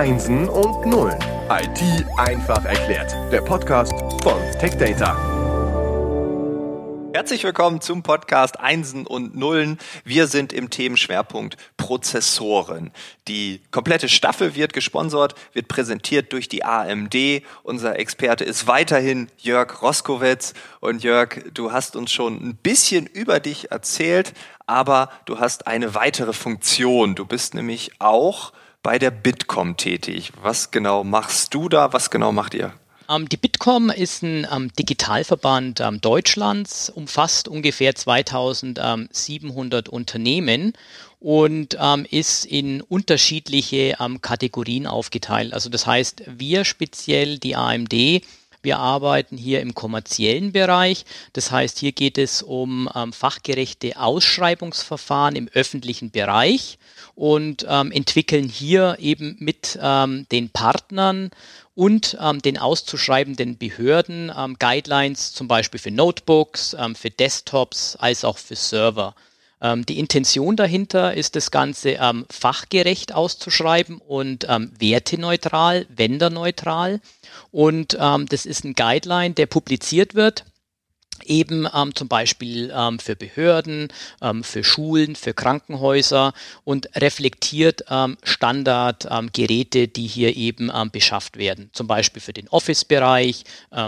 Einsen und Nullen. IT einfach erklärt. Der Podcast von TechData. Herzlich willkommen zum Podcast Einsen und Nullen. Wir sind im Themenschwerpunkt Prozessoren. Die komplette Staffel wird gesponsert, wird präsentiert durch die AMD. Unser Experte ist weiterhin Jörg Roskowitz. Und Jörg, du hast uns schon ein bisschen über dich erzählt, aber du hast eine weitere Funktion. Du bist nämlich auch bei der Bitkom tätig. Was genau machst du da? Was genau macht ihr? Ähm, die Bitkom ist ein ähm, Digitalverband ähm, Deutschlands, umfasst ungefähr 2700 Unternehmen und ähm, ist in unterschiedliche ähm, Kategorien aufgeteilt. Also das heißt, wir speziell die AMD wir arbeiten hier im kommerziellen Bereich. Das heißt, hier geht es um ähm, fachgerechte Ausschreibungsverfahren im öffentlichen Bereich und ähm, entwickeln hier eben mit ähm, den Partnern und ähm, den auszuschreibenden Behörden ähm, Guidelines zum Beispiel für Notebooks, ähm, für Desktops als auch für Server. Ähm, die Intention dahinter ist, das Ganze ähm, fachgerecht auszuschreiben und ähm, werteneutral, wenderneutral. Und ähm, das ist ein Guideline, der publiziert wird eben ähm, zum Beispiel ähm, für Behörden, ähm, für Schulen, für Krankenhäuser und reflektiert ähm, Standardgeräte, ähm, die hier eben ähm, beschafft werden. Zum Beispiel für den Office-Bereich,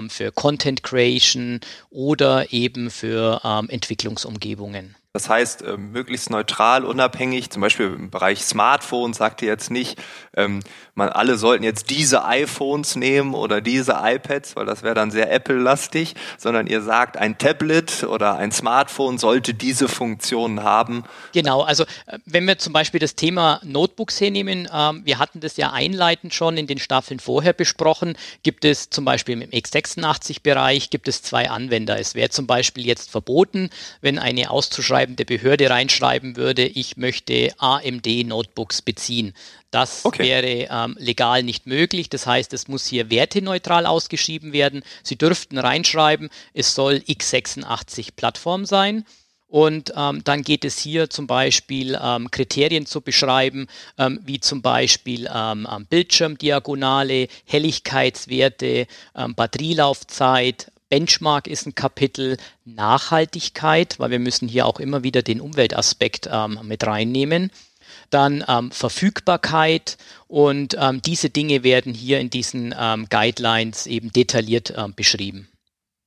für Content Creation oder eben für Entwicklungsumgebungen. Das heißt, äh, möglichst neutral, unabhängig, zum Beispiel im Bereich Smartphone sagt ihr jetzt nicht, ähm, man alle sollten jetzt diese iPhones nehmen oder diese iPads, weil das wäre dann sehr Apple-lastig, sondern ihr sagt, ein Tablet oder ein Smartphone sollte diese Funktionen haben. Genau, also äh, wenn wir zum Beispiel das Thema Notebooks hernehmen, ähm, wir hatten das ja einleitend schon in den Staffeln vorher besprochen, gibt es zum Beispiel im x86-Bereich gibt es zwei Anwender. Es wäre zum Beispiel jetzt verboten, wenn eine auszuschreiben betreibende Behörde reinschreiben würde, ich möchte AMD-Notebooks beziehen. Das okay. wäre ähm, legal nicht möglich. Das heißt, es muss hier werteneutral ausgeschrieben werden. Sie dürften reinschreiben, es soll x86-Plattform sein. Und ähm, dann geht es hier zum Beispiel ähm, Kriterien zu beschreiben, ähm, wie zum Beispiel ähm, Bildschirmdiagonale, Helligkeitswerte, ähm, Batterielaufzeit, Benchmark ist ein Kapitel Nachhaltigkeit, weil wir müssen hier auch immer wieder den Umweltaspekt ähm, mit reinnehmen. Dann ähm, Verfügbarkeit und ähm, diese Dinge werden hier in diesen ähm, Guidelines eben detailliert ähm, beschrieben.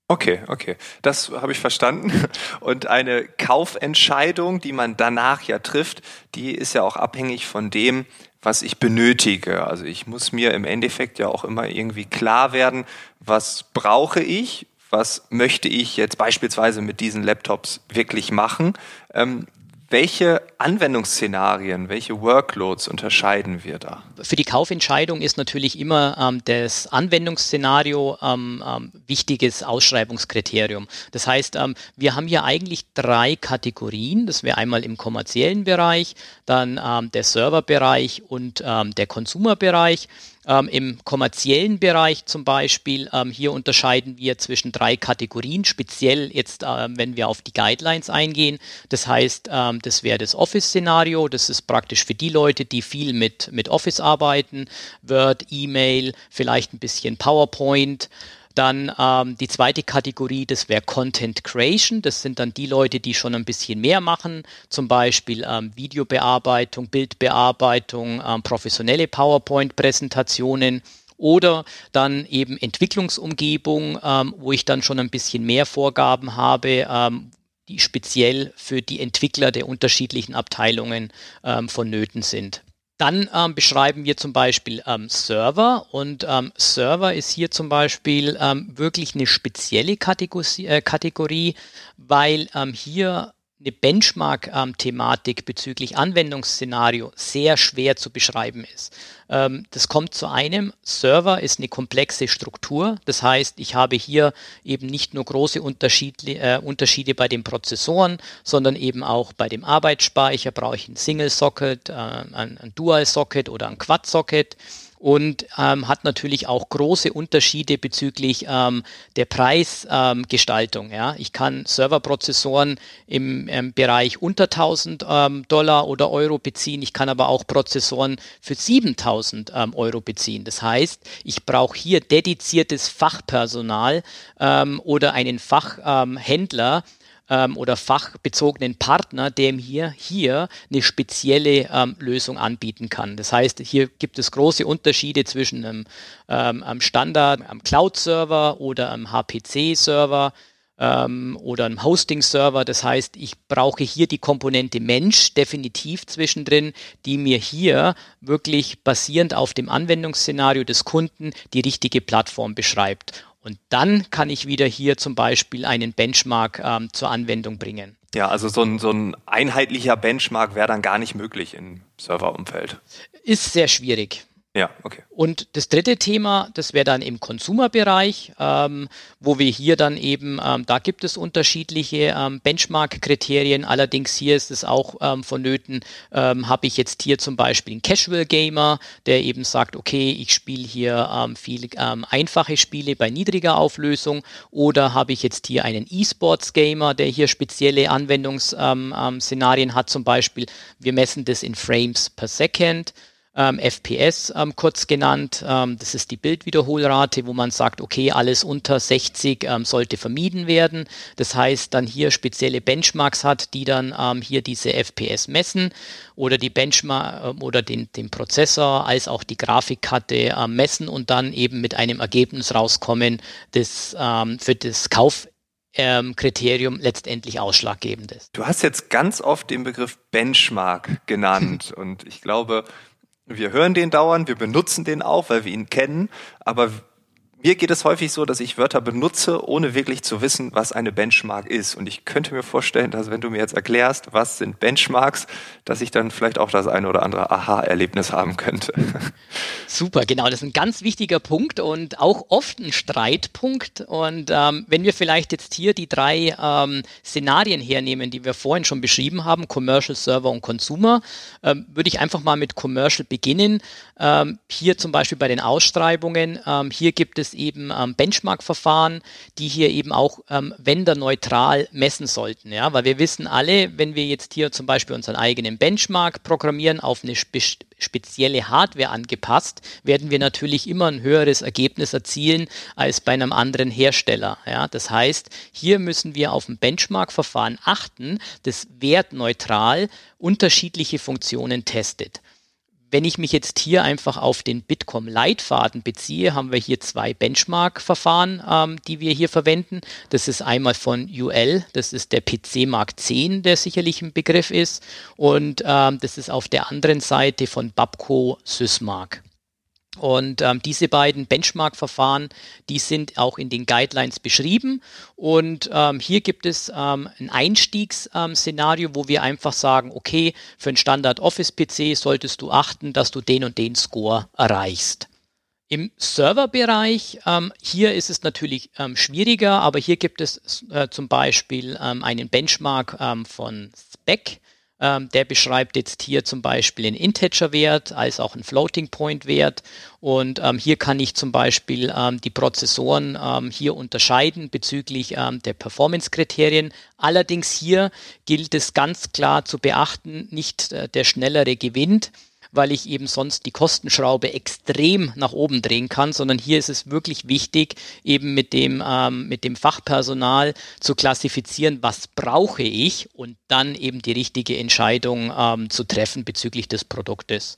Okay, okay, das habe ich verstanden. Und eine Kaufentscheidung, die man danach ja trifft, die ist ja auch abhängig von dem, was ich benötige. Also ich muss mir im Endeffekt ja auch immer irgendwie klar werden, was brauche ich was möchte ich jetzt beispielsweise mit diesen Laptops wirklich machen. Ähm, welche Anwendungsszenarien, welche Workloads unterscheiden wir da? Für die Kaufentscheidung ist natürlich immer ähm, das Anwendungsszenario ähm, ähm, wichtiges Ausschreibungskriterium. Das heißt, ähm, wir haben hier eigentlich drei Kategorien. Das wäre einmal im kommerziellen Bereich, dann ähm, der Serverbereich und ähm, der Konsumerbereich. Ähm, Im kommerziellen Bereich zum Beispiel, ähm, hier unterscheiden wir zwischen drei Kategorien, speziell jetzt, äh, wenn wir auf die Guidelines eingehen. Das heißt, ähm, das wäre das Office-Szenario, das ist praktisch für die Leute, die viel mit, mit Office arbeiten, Word, E-Mail, vielleicht ein bisschen PowerPoint. Dann ähm, die zweite Kategorie, das wäre Content Creation. Das sind dann die Leute, die schon ein bisschen mehr machen, zum Beispiel ähm, Videobearbeitung, Bildbearbeitung, ähm, professionelle PowerPoint-Präsentationen oder dann eben Entwicklungsumgebung, ähm, wo ich dann schon ein bisschen mehr Vorgaben habe, ähm, die speziell für die Entwickler der unterschiedlichen Abteilungen ähm, vonnöten sind. Dann ähm, beschreiben wir zum Beispiel ähm, Server und ähm, Server ist hier zum Beispiel ähm, wirklich eine spezielle Kategorie, äh, Kategorie weil ähm, hier eine Benchmark-Thematik bezüglich Anwendungsszenario sehr schwer zu beschreiben ist. Ähm, das kommt zu einem, Server ist eine komplexe Struktur. Das heißt, ich habe hier eben nicht nur große Unterschiede, äh, Unterschiede bei den Prozessoren, sondern eben auch bei dem Arbeitsspeicher brauche ich ein Single-Socket, äh, ein Dual-Socket oder ein Quad-Socket. Und ähm, hat natürlich auch große Unterschiede bezüglich ähm, der Preisgestaltung. ja. Ich kann Serverprozessoren im ähm, Bereich unter 1000 ähm, Dollar oder Euro beziehen. Ich kann aber auch Prozessoren für 7000 ähm, Euro beziehen. Das heißt, ich brauche hier dediziertes Fachpersonal ähm, oder einen Fachhändler, ähm, oder fachbezogenen Partner, dem hier, hier eine spezielle ähm, Lösung anbieten kann. Das heißt, hier gibt es große Unterschiede zwischen einem, ähm, einem Standard, einem Cloud-Server oder einem HPC-Server ähm, oder einem Hosting-Server. Das heißt, ich brauche hier die Komponente Mensch definitiv zwischendrin, die mir hier wirklich basierend auf dem Anwendungsszenario des Kunden die richtige Plattform beschreibt. Und dann kann ich wieder hier zum Beispiel einen Benchmark ähm, zur Anwendung bringen. Ja, also so ein, so ein einheitlicher Benchmark wäre dann gar nicht möglich im Serverumfeld. Ist sehr schwierig. Ja, okay. Und das dritte Thema, das wäre dann im Konsumerbereich, ähm, wo wir hier dann eben, ähm, da gibt es unterschiedliche ähm, Benchmark-Kriterien. Allerdings hier ist es auch ähm, vonnöten, ähm, habe ich jetzt hier zum Beispiel einen Casual Gamer, der eben sagt, okay, ich spiele hier ähm, viele ähm, einfache Spiele bei niedriger Auflösung oder habe ich jetzt hier einen E-Sports Gamer, der hier spezielle Anwendungsszenarien ähm, ähm, hat, zum Beispiel, wir messen das in Frames per Second ähm, FPS ähm, kurz genannt. Ähm, das ist die Bildwiederholrate, wo man sagt, okay, alles unter 60 ähm, sollte vermieden werden. Das heißt, dann hier spezielle Benchmarks hat, die dann ähm, hier diese FPS messen oder die Benchmark äh, oder den, den Prozessor als auch die Grafikkarte äh, messen und dann eben mit einem Ergebnis rauskommen, das ähm, für das Kauf ähm, Kriterium letztendlich ausschlaggebend ist. Du hast jetzt ganz oft den Begriff Benchmark genannt und ich glaube, wir hören den dauernd, wir benutzen den auch, weil wir ihn kennen, aber mir geht es häufig so, dass ich Wörter benutze, ohne wirklich zu wissen, was eine Benchmark ist. Und ich könnte mir vorstellen, dass wenn du mir jetzt erklärst, was sind Benchmarks, dass ich dann vielleicht auch das eine oder andere Aha-Erlebnis haben könnte. Super, genau, das ist ein ganz wichtiger Punkt und auch oft ein Streitpunkt. Und ähm, wenn wir vielleicht jetzt hier die drei ähm, Szenarien hernehmen, die wir vorhin schon beschrieben haben, Commercial, Server und Consumer, ähm, würde ich einfach mal mit Commercial beginnen. Ähm, hier zum Beispiel bei den Ausschreibungen, ähm, hier gibt es eben ähm, Benchmark-Verfahren, die hier eben auch ähm, wenderneutral messen sollten. Ja? Weil wir wissen alle, wenn wir jetzt hier zum Beispiel unseren eigenen Benchmark programmieren, auf eine spe spezielle Hardware angepasst, werden wir natürlich immer ein höheres Ergebnis erzielen als bei einem anderen Hersteller. Ja? Das heißt, hier müssen wir auf ein Benchmark-Verfahren achten, das wertneutral unterschiedliche Funktionen testet. Wenn ich mich jetzt hier einfach auf den Bitkom-Leitfaden beziehe, haben wir hier zwei Benchmark-Verfahren, ähm, die wir hier verwenden. Das ist einmal von UL, das ist der PC Mark 10, der sicherlich ein Begriff ist, und ähm, das ist auf der anderen Seite von Babco Sysmark. Und ähm, diese beiden Benchmark-Verfahren, die sind auch in den Guidelines beschrieben. Und ähm, hier gibt es ähm, ein Einstiegsszenario, wo wir einfach sagen, okay, für einen Standard-Office-PC solltest du achten, dass du den und den Score erreichst. Im Serverbereich, ähm, hier ist es natürlich ähm, schwieriger, aber hier gibt es äh, zum Beispiel ähm, einen Benchmark ähm, von Spec. Ähm, der beschreibt jetzt hier zum Beispiel einen Integer-Wert als auch einen Floating-Point-Wert. Und ähm, hier kann ich zum Beispiel ähm, die Prozessoren ähm, hier unterscheiden bezüglich ähm, der Performance-Kriterien. Allerdings hier gilt es ganz klar zu beachten, nicht äh, der Schnellere gewinnt weil ich eben sonst die Kostenschraube extrem nach oben drehen kann, sondern hier ist es wirklich wichtig, eben mit dem, ähm, mit dem Fachpersonal zu klassifizieren, was brauche ich und dann eben die richtige Entscheidung ähm, zu treffen bezüglich des Produktes.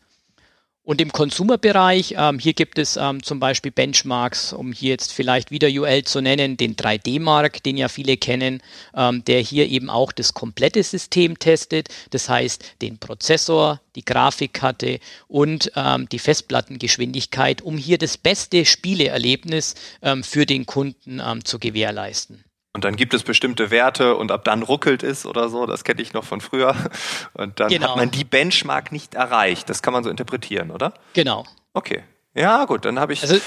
Und im Consumer-Bereich, ähm, hier gibt es ähm, zum Beispiel Benchmarks, um hier jetzt vielleicht wieder UL zu nennen, den 3D-Mark, den ja viele kennen, ähm, der hier eben auch das komplette System testet. Das heißt, den Prozessor, die Grafikkarte und ähm, die Festplattengeschwindigkeit, um hier das beste Spieleerlebnis ähm, für den Kunden ähm, zu gewährleisten. Und dann gibt es bestimmte Werte und ab dann ruckelt es oder so, das kenne ich noch von früher. Und dann genau. hat man die Benchmark nicht erreicht. Das kann man so interpretieren, oder? Genau. Okay. Ja, gut, dann habe ich. Also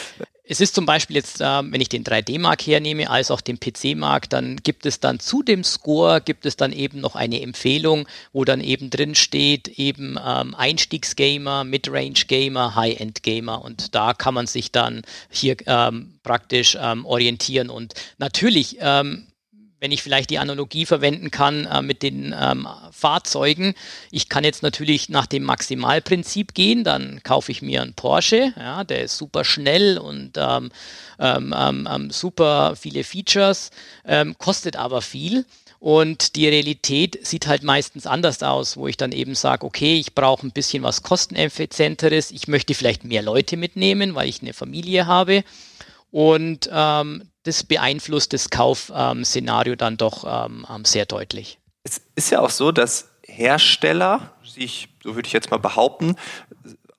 es ist zum Beispiel jetzt, äh, wenn ich den 3D-Mark hernehme, als auch den PC-Mark, dann gibt es dann zu dem Score, gibt es dann eben noch eine Empfehlung, wo dann eben drin steht, eben ähm, Einstiegsgamer, Midrange-Gamer, High-End-Gamer. Und da kann man sich dann hier ähm, praktisch ähm, orientieren. Und natürlich ähm, wenn ich vielleicht die Analogie verwenden kann äh, mit den ähm, Fahrzeugen. Ich kann jetzt natürlich nach dem Maximalprinzip gehen, dann kaufe ich mir einen Porsche, ja, der ist super schnell und ähm, ähm, ähm, ähm super viele Features, ähm, kostet aber viel. Und die Realität sieht halt meistens anders aus, wo ich dann eben sage, okay, ich brauche ein bisschen was kosteneffizienteres, ich möchte vielleicht mehr Leute mitnehmen, weil ich eine Familie habe. Und ähm, das beeinflusst das Kaufszenario dann doch ähm, ähm, sehr deutlich. Es ist ja auch so, dass Hersteller sich, so würde ich jetzt mal behaupten,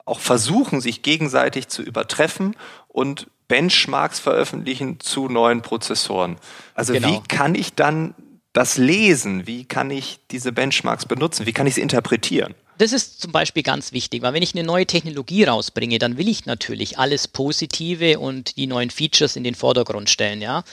auch versuchen, sich gegenseitig zu übertreffen und Benchmarks veröffentlichen zu neuen Prozessoren. Also genau. wie kann ich dann das lesen? Wie kann ich diese Benchmarks benutzen? Wie kann ich sie interpretieren? Das ist zum Beispiel ganz wichtig, weil wenn ich eine neue Technologie rausbringe, dann will ich natürlich alles Positive und die neuen Features in den Vordergrund stellen. Ja?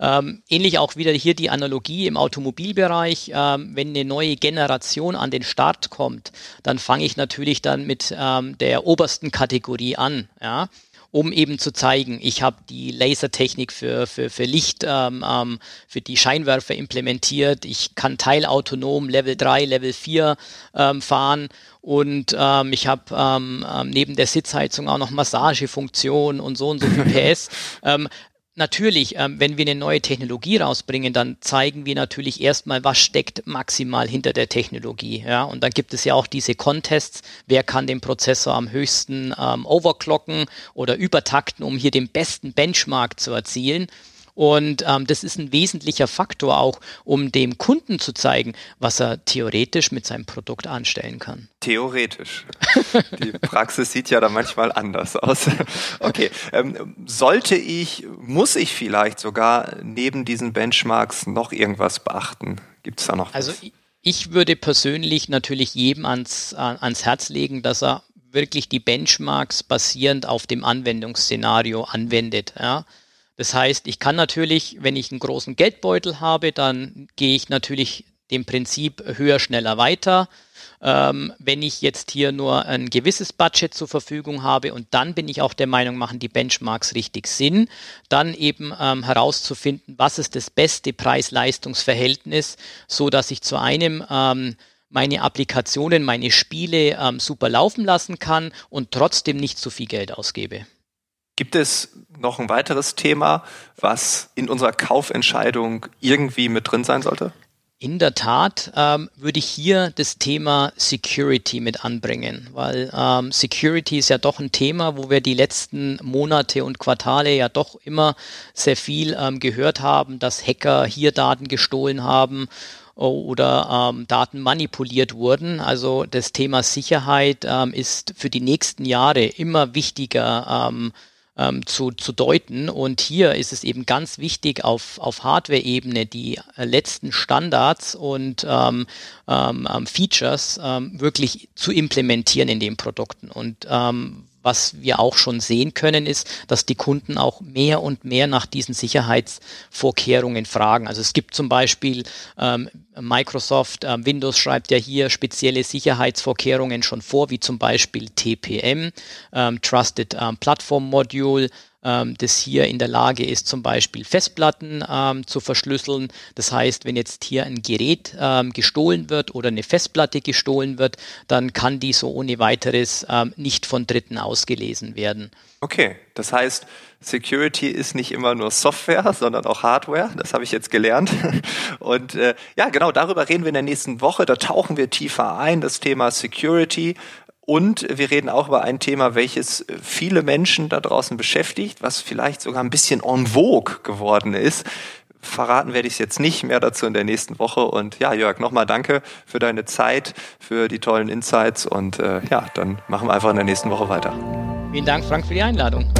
Ähm, ähnlich auch wieder hier die Analogie im Automobilbereich. Ähm, wenn eine neue Generation an den Start kommt, dann fange ich natürlich dann mit ähm, der obersten Kategorie an. Ja? Um eben zu zeigen, ich habe die Lasertechnik für, für, für Licht, ähm, ähm, für die Scheinwerfer implementiert, ich kann teilautonom Level 3, Level 4 ähm, fahren und ähm, ich habe ähm, ähm, neben der Sitzheizung auch noch Massagefunktion und so und so viel PS. ähm, natürlich, ähm, wenn wir eine neue Technologie rausbringen, dann zeigen wir natürlich erstmal, was steckt maximal hinter der Technologie. Ja? Und dann gibt es ja auch diese Contests, wer kann den Prozessor am höchsten ähm, overclocken oder übertakten, um hier den besten Benchmark zu erzielen. Und ähm, das ist ein wesentlicher Faktor auch, um dem Kunden zu zeigen, was er theoretisch mit seinem Produkt anstellen kann. Theoretisch. Die Praxis sieht ja da manchmal anders aus. Okay, ähm, sollte ich, muss ich vielleicht sogar neben diesen Benchmarks noch irgendwas beachten? Gibt es da noch also was? Also ich würde persönlich natürlich jedem ans, ans Herz legen, dass er wirklich die Benchmarks basierend auf dem Anwendungsszenario anwendet. Ja? Das heißt, ich kann natürlich, wenn ich einen großen Geldbeutel habe, dann gehe ich natürlich dem Prinzip höher, schneller, weiter. Ähm, wenn ich jetzt hier nur ein gewisses Budget zur Verfügung habe und dann bin ich auch der Meinung, machen die Benchmarks richtig Sinn, dann eben ähm, herauszufinden, was ist das beste Preis-Leistungs-Verhältnis, so dass ich zu einem ähm, meine Applikationen, meine Spiele ähm, super laufen lassen kann und trotzdem nicht zu viel Geld ausgebe. Gibt es noch ein weiteres Thema, was in unserer Kaufentscheidung irgendwie mit drin sein sollte? In der Tat ähm, würde ich hier das Thema Security mit anbringen, weil ähm, Security ist ja doch ein Thema, wo wir die letzten Monate und Quartale ja doch immer sehr viel ähm, gehört haben, dass Hacker hier Daten gestohlen haben oder ähm, Daten manipuliert wurden. Also das Thema Sicherheit ähm, ist für die nächsten Jahre immer wichtiger ähm, ähm, zu, zu deuten. Und hier ist es eben ganz wichtig, auf, auf Hardware-Ebene die äh, letzten Standards und ähm, ähm, ähm Features ähm, wirklich zu implementieren in den Produkten. Und ähm, was wir auch schon sehen können, ist, dass die Kunden auch mehr und mehr nach diesen Sicherheitsvorkehrungen fragen. Also es gibt zum Beispiel ähm, Microsoft, äh, Windows schreibt ja hier spezielle Sicherheitsvorkehrungen schon vor, wie zum Beispiel TPM, ähm, Trusted ähm, Platform Module, ähm, das hier in der Lage ist, zum Beispiel Festplatten ähm, zu verschlüsseln. Das heißt, wenn jetzt hier ein Gerät ähm, gestohlen wird oder eine Festplatte gestohlen wird, dann kann die so ohne weiteres ähm, nicht von Dritten ausgelesen werden. Okay, das heißt, Security ist nicht immer nur Software, sondern auch Hardware. Das habe ich jetzt gelernt. Und äh, ja, genau darüber reden wir in der nächsten Woche. Da tauchen wir tiefer ein, das Thema Security. Und wir reden auch über ein Thema, welches viele Menschen da draußen beschäftigt, was vielleicht sogar ein bisschen en vogue geworden ist. Verraten werde ich es jetzt nicht, mehr dazu in der nächsten Woche. Und ja, Jörg, nochmal danke für deine Zeit, für die tollen Insights. Und äh, ja, dann machen wir einfach in der nächsten Woche weiter. Vielen Dank, Frank, für die Einladung.